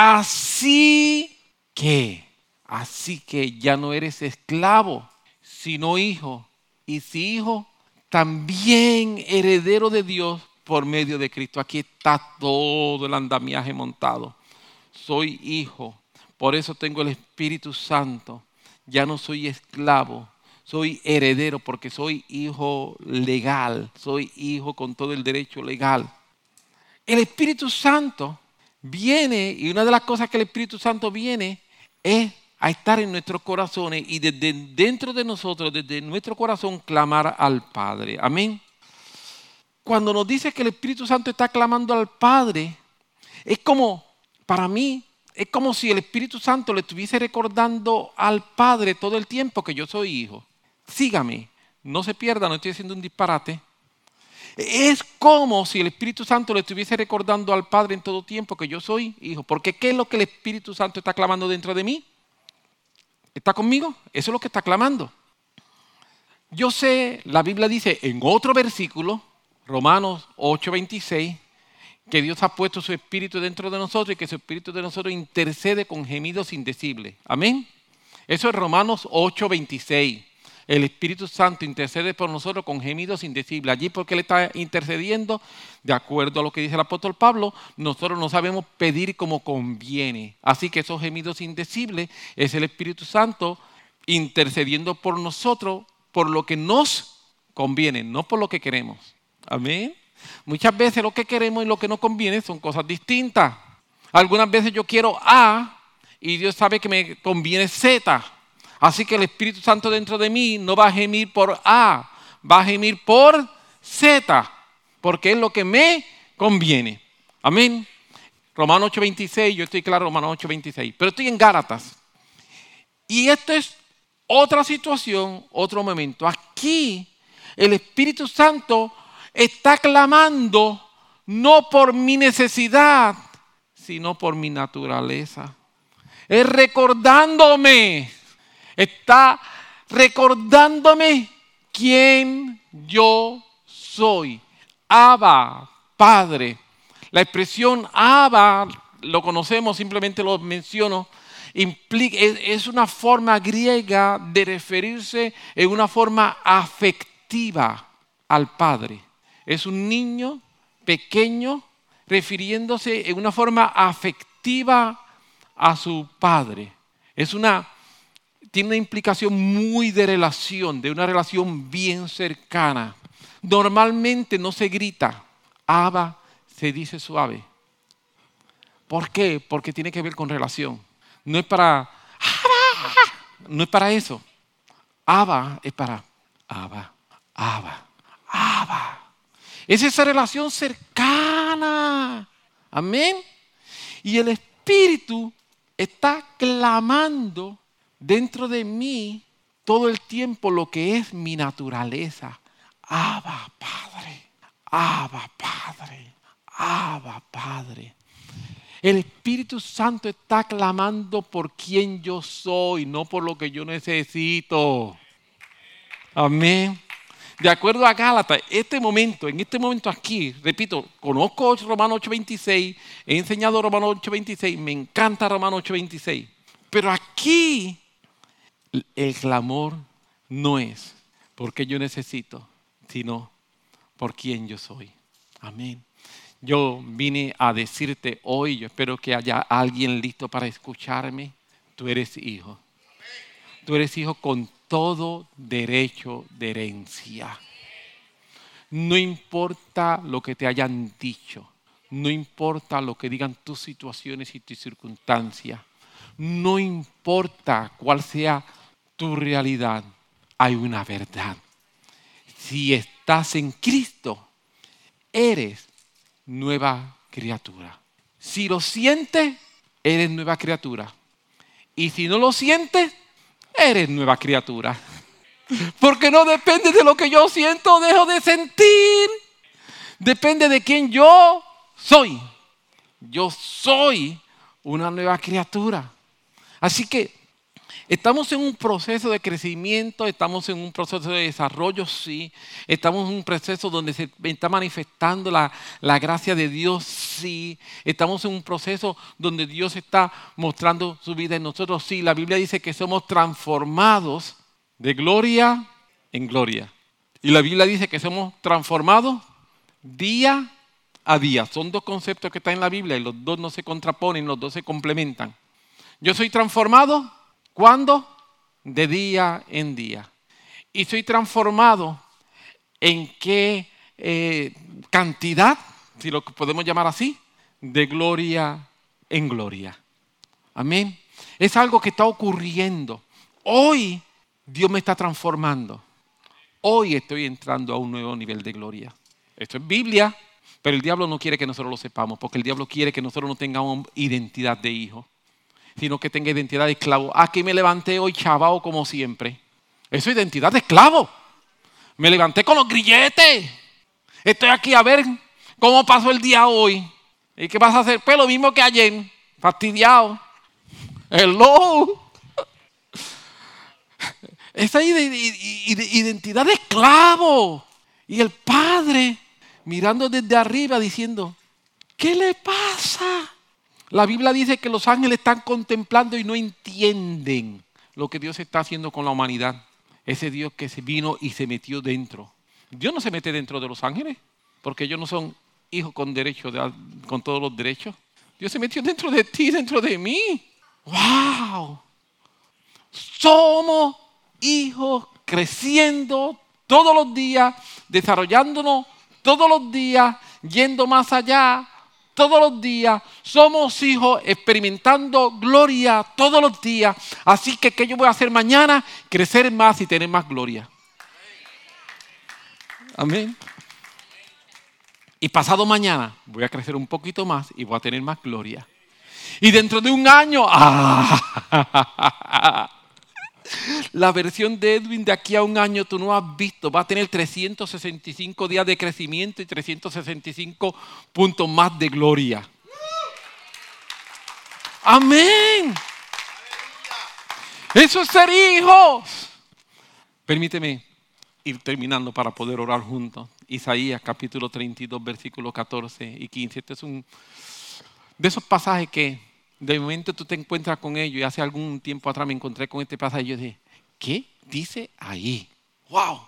Así que, así que ya no eres esclavo, sino hijo. Y si hijo, también heredero de Dios por medio de Cristo. Aquí está todo el andamiaje montado. Soy hijo, por eso tengo el Espíritu Santo. Ya no soy esclavo, soy heredero porque soy hijo legal, soy hijo con todo el derecho legal. El Espíritu Santo viene, y una de las cosas que el Espíritu Santo viene es a estar en nuestros corazones y desde dentro de nosotros, desde nuestro corazón, clamar al Padre. Amén. Cuando nos dice que el Espíritu Santo está clamando al Padre, es como, para mí, es como si el Espíritu Santo le estuviese recordando al Padre todo el tiempo que yo soy hijo. Sígame, no se pierda, no estoy haciendo un disparate. Es como si el Espíritu Santo le estuviese recordando al Padre en todo tiempo que yo soy hijo. Porque ¿qué es lo que el Espíritu Santo está clamando dentro de mí? ¿Está conmigo? Eso es lo que está clamando. Yo sé, la Biblia dice en otro versículo, Romanos 8:26, que Dios ha puesto su Espíritu dentro de nosotros y que su Espíritu de nosotros intercede con gemidos indecibles. Amén. Eso es Romanos 8:26. El Espíritu Santo intercede por nosotros con gemidos indecibles. Allí porque Él está intercediendo, de acuerdo a lo que dice el apóstol Pablo, nosotros no sabemos pedir como conviene. Así que esos gemidos indecibles es el Espíritu Santo intercediendo por nosotros por lo que nos conviene, no por lo que queremos. Amén. Muchas veces lo que queremos y lo que nos conviene son cosas distintas. Algunas veces yo quiero A y Dios sabe que me conviene Z. Así que el Espíritu Santo dentro de mí no va a gemir por A, va a gemir por Z, porque es lo que me conviene. Amén. Romano 8:26, yo estoy claro, Romano 8:26, pero estoy en Gálatas. Y esto es otra situación, otro momento. Aquí el Espíritu Santo está clamando no por mi necesidad, sino por mi naturaleza. Es recordándome Está recordándome quién yo soy. Abba, Padre. La expresión Abba, lo conocemos, simplemente lo menciono, implica, es una forma griega de referirse en una forma afectiva al Padre. Es un niño pequeño refiriéndose en una forma afectiva a su Padre. Es una tiene una implicación muy de relación, de una relación bien cercana. Normalmente no se grita, Abba se dice suave. ¿Por qué? Porque tiene que ver con relación. No es para, no es para eso. Abba es para, Abba, Abba, Abba. Es esa relación cercana. Amén. Y el Espíritu está clamando dentro de mí todo el tiempo lo que es mi naturaleza. Abba, Padre. Abba, Padre. Abba, Padre. El Espíritu Santo está clamando por quien yo soy, no por lo que yo necesito. Amén. De acuerdo a Gálatas, este momento, en este momento aquí, repito, conozco Romano 8:26, he enseñado Romano 8:26, me encanta Romano 8:26. Pero aquí el clamor no es porque yo necesito, sino por quien yo soy. Amén. Yo vine a decirte hoy, yo espero que haya alguien listo para escucharme, tú eres hijo. Tú eres hijo con todo derecho de herencia. No importa lo que te hayan dicho, no importa lo que digan tus situaciones y tus circunstancias, no importa cuál sea tu realidad, hay una verdad. Si estás en Cristo, eres nueva criatura. Si lo sientes, eres nueva criatura. Y si no lo sientes, eres nueva criatura. (laughs) Porque no depende de lo que yo siento dejo de sentir. Depende de quién yo soy. Yo soy una nueva criatura. Así que Estamos en un proceso de crecimiento, estamos en un proceso de desarrollo, sí. Estamos en un proceso donde se está manifestando la, gracia de Dios, sí. Estamos en un proceso donde Dios está mostrando su vida en nosotros, sí. La Biblia dice que somos transformados de gloria en gloria. Y la Biblia dice que somos transformados día a día. Son dos conceptos que están en la Biblia y los dos no se contraponen, los dos se complementan. Yo soy transformado ¿Cuándo? De día en día. Y soy transformado en qué eh, cantidad, si lo podemos llamar así, de gloria en gloria. Amén. Es algo que está ocurriendo. Hoy Dios me está transformando. Hoy estoy entrando a un nuevo nivel de gloria. Esto es Biblia, pero el diablo no quiere que nosotros lo sepamos, porque el diablo quiere que nosotros no tengamos identidad de hijo sino que tenga identidad de esclavo. Aquí me levanté hoy chavao como siempre. Eso es identidad de esclavo. Me levanté con los grilletes. Estoy aquí a ver cómo pasó el día hoy. ¿Y qué vas a hacer? Pues lo mismo que ayer. Fastidiado. Hello. (laughs) Esa identidad de esclavo. Y el padre mirando desde arriba diciendo, ¿qué le pasa? La Biblia dice que los ángeles están contemplando y no entienden lo que Dios está haciendo con la humanidad. Ese Dios que se vino y se metió dentro. Dios no se mete dentro de los ángeles, porque ellos no son hijos con derecho, con todos los derechos. Dios se metió dentro de ti, dentro de mí. ¡Wow! Somos hijos creciendo todos los días, desarrollándonos todos los días, yendo más allá, todos los días, somos hijos experimentando gloria todos los días. Así que, ¿qué yo voy a hacer mañana? Crecer más y tener más gloria. Amén. Y pasado mañana voy a crecer un poquito más y voy a tener más gloria. Y dentro de un año, (laughs) ¡ah! (laughs) La versión de Edwin de aquí a un año tú no has visto. Va a tener 365 días de crecimiento y 365 puntos más de gloria. Amén. Eso es ser hijos. Permíteme ir terminando para poder orar juntos. Isaías capítulo 32, versículos 14 y 15. Este es un de esos pasajes que de momento tú te encuentras con ellos y hace algún tiempo atrás me encontré con este pasaje y yo dije, ¿qué dice ahí? ¡Wow!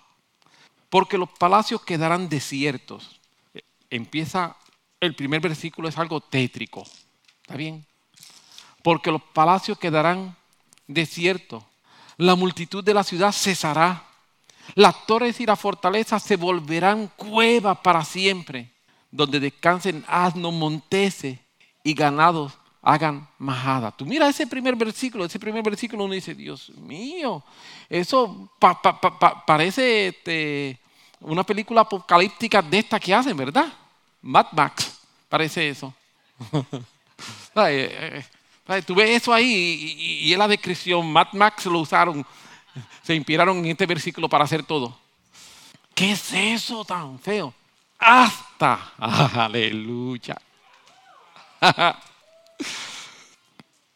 Porque los palacios quedarán desiertos. Empieza, el primer versículo es algo tétrico. ¿Está bien? Porque los palacios quedarán desiertos. La multitud de la ciudad cesará. Las torres y las fortalezas se volverán cuevas para siempre, donde descansen asnos, monteses y ganados hagan majada. Tú mira ese primer versículo, ese primer versículo uno dice, Dios mío, eso parece este, una película apocalíptica de esta que hacen, ¿verdad? Mad Max, parece eso. (laughs) Eh, eh, tú ves eso ahí y, y, es la descripción, Mad Max lo usaron, se inspiraron en este versículo para hacer todo. ¿Qué es eso tan feo? Hasta, (laughs) aleluya. (laughs)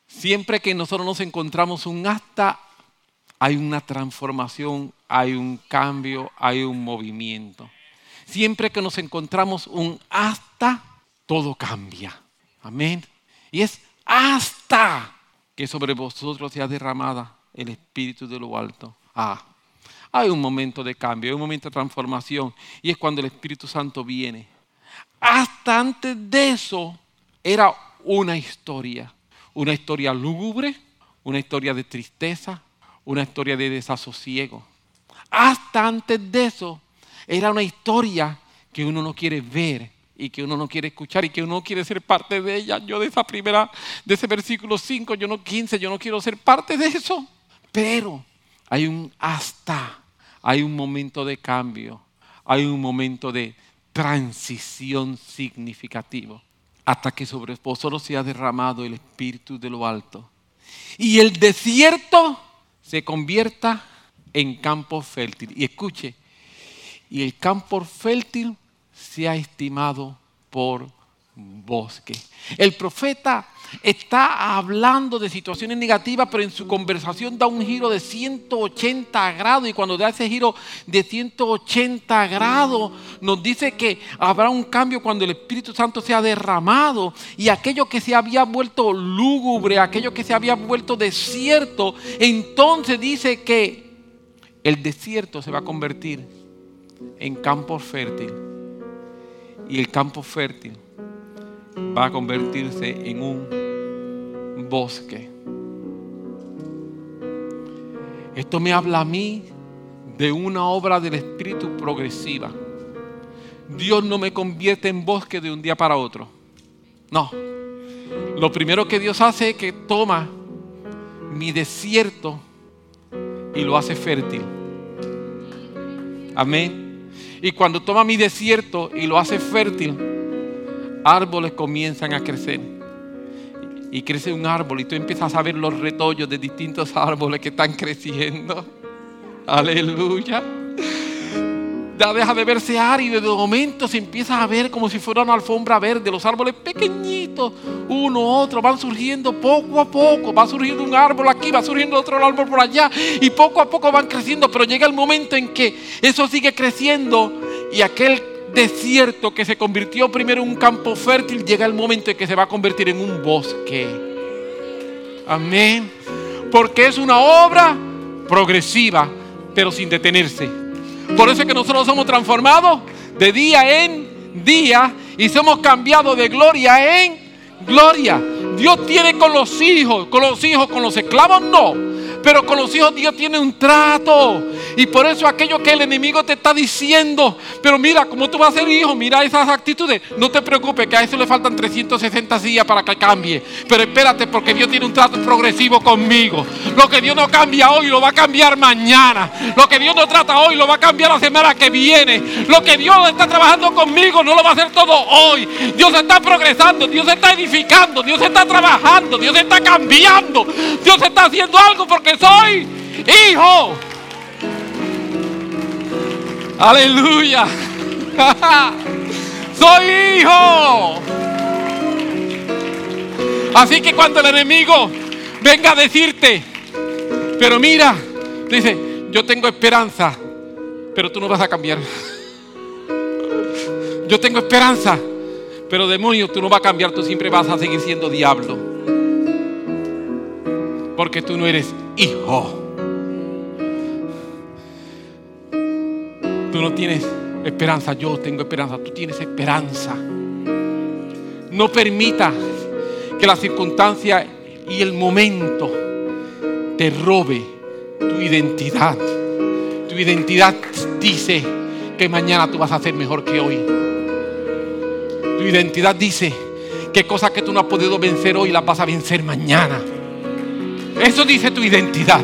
Siempre que nosotros nos encontramos un hasta, hay una transformación, hay un cambio, hay un movimiento. Siempre que nos encontramos un hasta, todo cambia. Amén. Y es hasta que sobre vosotros sea derramada el Espíritu de lo alto. Ah, hay un momento de cambio, hay un momento de transformación. Y es cuando el Espíritu Santo viene hasta antes de eso era una historia. Una historia lúgubre, una historia de tristeza, una historia de desasosiego. Hasta antes de eso era una historia que uno no quiere ver y que uno no quiere escuchar y que uno no quiere ser parte de ella. Yo de esa primera, de ese versículo 5, yo no 15, yo no quiero ser parte de eso. Pero hay un hasta, hay un momento de cambio, hay un momento de transición significativo hasta que sobre vosotros se ha derramado el Espíritu de lo alto. Y el desierto se convierta en campo fértil. Y escuche, y el campo fértil se ha estimado por bosque. El profeta está hablando de situaciones negativas, pero en su conversación da un giro de 180 grados y cuando da ese giro de 180 grados nos dice que habrá un cambio cuando el Espíritu Santo sea derramado y aquello que se había vuelto lúgubre, aquello que se había vuelto desierto, entonces dice que el desierto se va a convertir en campo fértil y el campo fértil va a convertirse en un bosque. Esto me habla a mí de una obra del Espíritu progresiva. Dios no me convierte en bosque de un día para otro. No. Lo primero que Dios hace es que toma mi desierto y lo hace fértil. Amén. Y cuando toma mi desierto y lo hace fértil, árboles comienzan a crecer. Y crece un árbol y tú empiezas a ver los retoños de distintos árboles que están creciendo. Aleluya. Ya deja de verse árido y de momento se empieza a ver como si fuera una alfombra verde. Los árboles pequeñitos, uno, otro, van surgiendo poco a poco. Va surgiendo un árbol aquí, va surgiendo otro árbol por allá. Y poco a poco van creciendo. Pero llega el momento en que eso sigue creciendo y aquel desierto que se convirtió primero en un campo fértil, llega el momento en que se va a convertir en un bosque. Amén. Porque es una obra progresiva, pero sin detenerse. Por eso es que nosotros somos transformados de día en día y somos cambiados de gloria en gloria. Dios tiene con los hijos, con los hijos, con los esclavos no pero con los hijos Dios tiene un trato. Y por eso aquello que el enemigo te está diciendo, pero mira, como tú vas a ser hijo, mira esas actitudes. No te preocupes, que a eso le faltan 360 días para que cambie. Pero espérate, porque Dios tiene un trato progresivo conmigo. Lo que Dios no cambia hoy, lo va a cambiar mañana. Lo que Dios no trata hoy, lo va a cambiar la semana que viene. Lo que Dios está trabajando conmigo, no lo va a hacer todo hoy. Dios está progresando, Dios está edificando, Dios está trabajando, Dios está cambiando. Dios está haciendo algo porque soy hijo. Aleluya. (laughs) soy hijo. Así que cuando el enemigo venga a decirte, pero mira, dice, yo tengo esperanza, pero tú no vas a cambiar. (laughs) Yo tengo esperanza, pero demonio, tú no vas a cambiar, tú siempre vas a seguir siendo diablo. Porque tú no eres hijo. Tú no tienes esperanza, yo tengo esperanza, tú tienes esperanza. No permita que la circunstancia y el momento te robe tu identidad. Tu identidad dice que mañana tú vas a ser mejor que hoy. Tu identidad dice que cosas que tú no has podido vencer hoy las vas a vencer mañana. Eso dice tu identidad.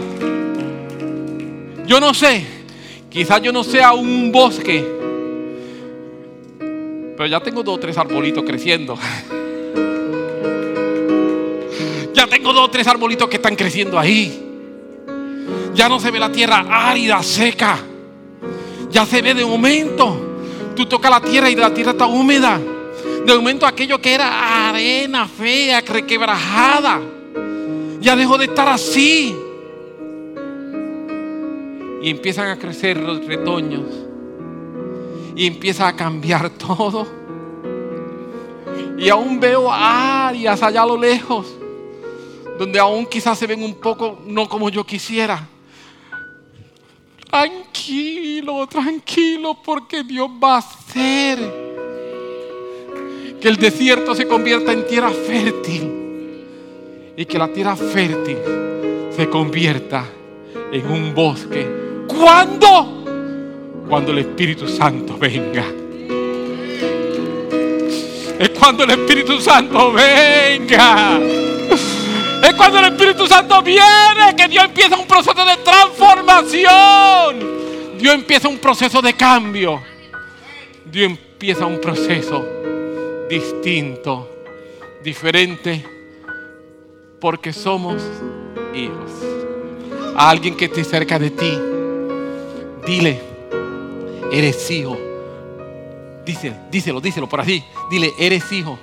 Yo no sé, quizás yo no sea un bosque, pero ya tengo dos o tres arbolitos creciendo. (laughs) Ya tengo dos o tres arbolitos que están creciendo ahí. Ya no se ve la tierra árida, seca. Ya se ve de momento. Tú tocas la tierra y la tierra está húmeda. De momento aquello que era arena fea, requebrajada ya dejó de estar así. Y empiezan a crecer los retoños. Y empieza a cambiar (laughs) todo. Y aún veo áreas allá a lo lejos, donde aún quizás se ven un poco no como yo quisiera. Tranquilo, tranquilo, porque Dios va a hacer Que el desierto se convierta en tierra fértil. Y que la tierra fértil se convierta en un bosque. ¿Cuándo? Cuando el Espíritu Santo venga. Es cuando el Espíritu Santo venga. Es cuando el Espíritu Santo viene que Dios empieza un proceso de transformación. Dios empieza un proceso de cambio. Dios empieza un proceso distinto, diferente, porque somos hijos. A alguien que esté cerca de ti, dile, eres hijo. Díselo, díselo, díselo por así. Dile, eres hijo.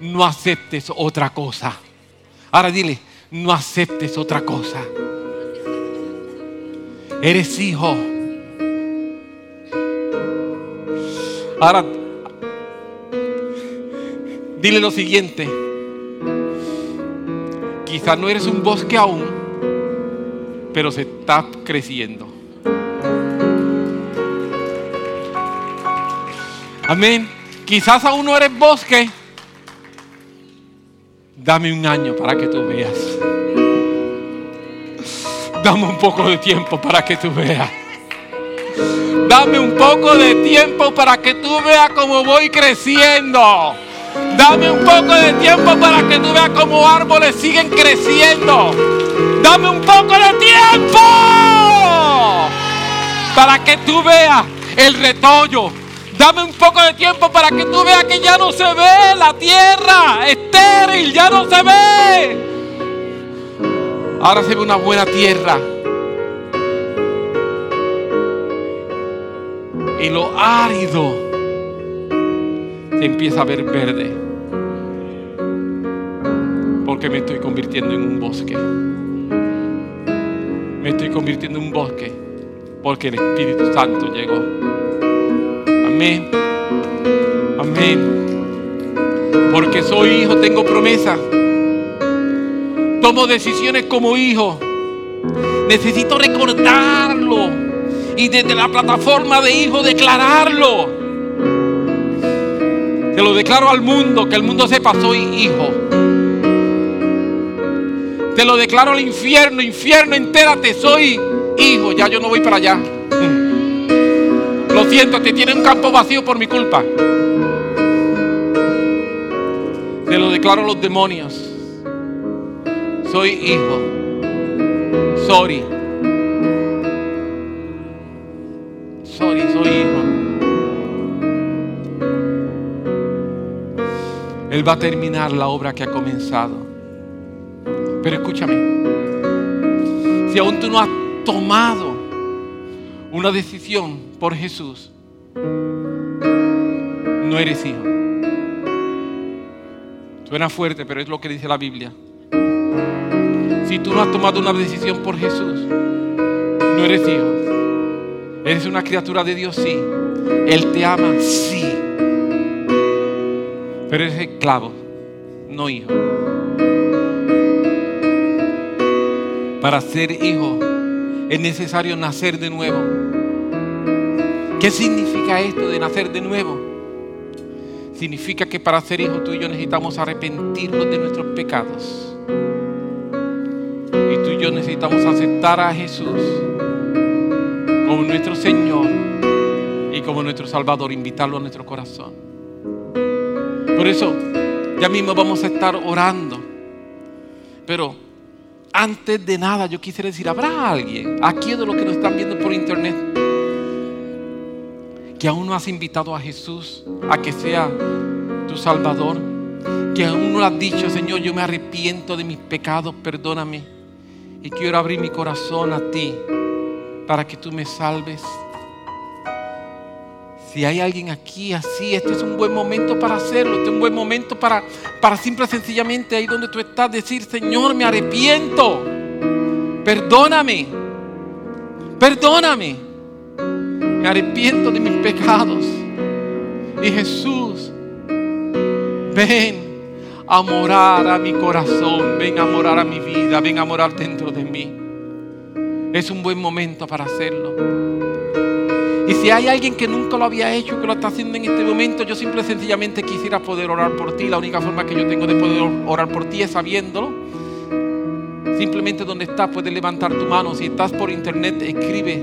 No aceptes otra cosa. Ahora dile, no aceptes otra cosa. Eres hijo. Ahora, dile lo siguiente. Quizás no eres un bosque aún, pero se está creciendo. Amén. Quizás aún no eres bosque. Dame un año para que tú veas. Dame un poco de tiempo para que tú veas. Dame un poco de tiempo para que tú veas cómo voy creciendo. Dame un poco de tiempo para que tú veas cómo árboles siguen creciendo. Dame un poco de tiempo para que tú veas el retoño, Dame un poco de tiempo para que tú veas que ya no se ve la tierra estéril, ya no se ve. Ahora se ve una buena tierra. Y lo árido se empieza a ver verde. Porque me estoy convirtiendo en un bosque. Me estoy convirtiendo en un bosque. Porque el Espíritu Santo llegó. Amén. Amén. Porque soy hijo, tengo promesa. Tomo decisiones como hijo. Necesito recordarlo. Y desde la plataforma de hijo declararlo. Te lo declaro al mundo, que el mundo sepa, soy hijo. Te lo declaro al infierno, infierno, entérate, soy hijo. Ya yo no voy para allá. Lo siento, te tiene un campo vacío por mi culpa. Te lo declaro a los demonios. Soy hijo. Sorry. Sorry, soy hijo. Él va a terminar la obra que ha comenzado. Pero escúchame. Si aún tú no has tomado una decisión por Jesús, no eres hijo. Suena fuerte, pero es lo que dice la Biblia. Si tú no has tomado una decisión por Jesús, no eres hijo. Eres una criatura de Dios, sí. Él te ama, sí. Pero eres esclavo, no hijo. Para ser hijo es necesario nacer de nuevo. ¿Qué significa esto de nacer de nuevo? Significa que para ser hijos tuyos necesitamos arrepentirnos de nuestros pecados. Y tú y yo necesitamos aceptar a Jesús como nuestro Señor y como nuestro Salvador, invitarlo a nuestro corazón. Por eso, ya mismo vamos a estar orando. Pero antes de nada, yo quisiera decir, ¿habrá alguien aquí de los que nos están viendo por internet que aún no has invitado a Jesús a que sea tu Salvador? Que aún no has dicho, Señor, yo me arrepiento de mis pecados, perdóname. Y quiero abrir mi corazón a ti para que tú me salves. Si hay alguien aquí así, este es un buen momento para hacerlo. Este es un buen momento para, para simple sencillamente ahí donde tú estás decir, Señor, me arrepiento. Perdóname. Perdóname. Me arrepiento de mis pecados. Y Jesús, ven a morar a mi corazón. Ven a morar a mi vida. Ven a morar dentro de mí. Es un buen momento para hacerlo. Y si hay alguien que nunca lo había hecho, que lo está haciendo en este momento, yo simple y sencillamente quisiera poder orar por ti. La única forma que yo tengo de poder orar por ti es sabiéndolo. Simplemente donde estás puedes levantar tu mano. Si estás por internet, escribe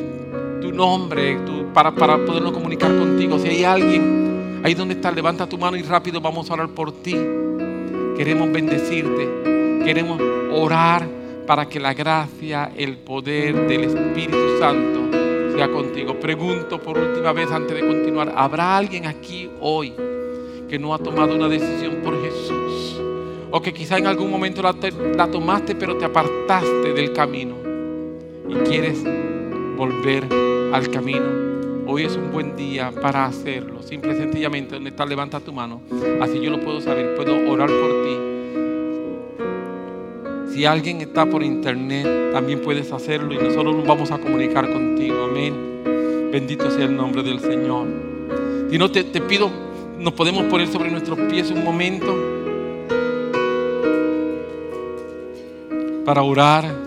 tu nombre para, para podernos comunicar contigo. Si hay alguien ahí donde estás, levanta tu mano y rápido vamos a orar por ti. Queremos bendecirte. Queremos orar para que la gracia, el poder del Espíritu Santo contigo. Pregunto por última vez antes de continuar, ¿habrá alguien aquí hoy que no ha tomado una decisión por Jesús? O que quizá en algún momento la, la tomaste pero te apartaste del camino y quieres volver al camino. Hoy es un buen día para hacerlo. Simple y sencillamente, donde está, levanta tu mano. Así yo lo puedo saber, puedo orar por ti. Si alguien está por internet, también puedes hacerlo y nosotros nos vamos a comunicar contigo. Amén. Bendito sea el nombre del Señor. Si no, te, te pido, nos podemos poner sobre nuestros pies un momento para orar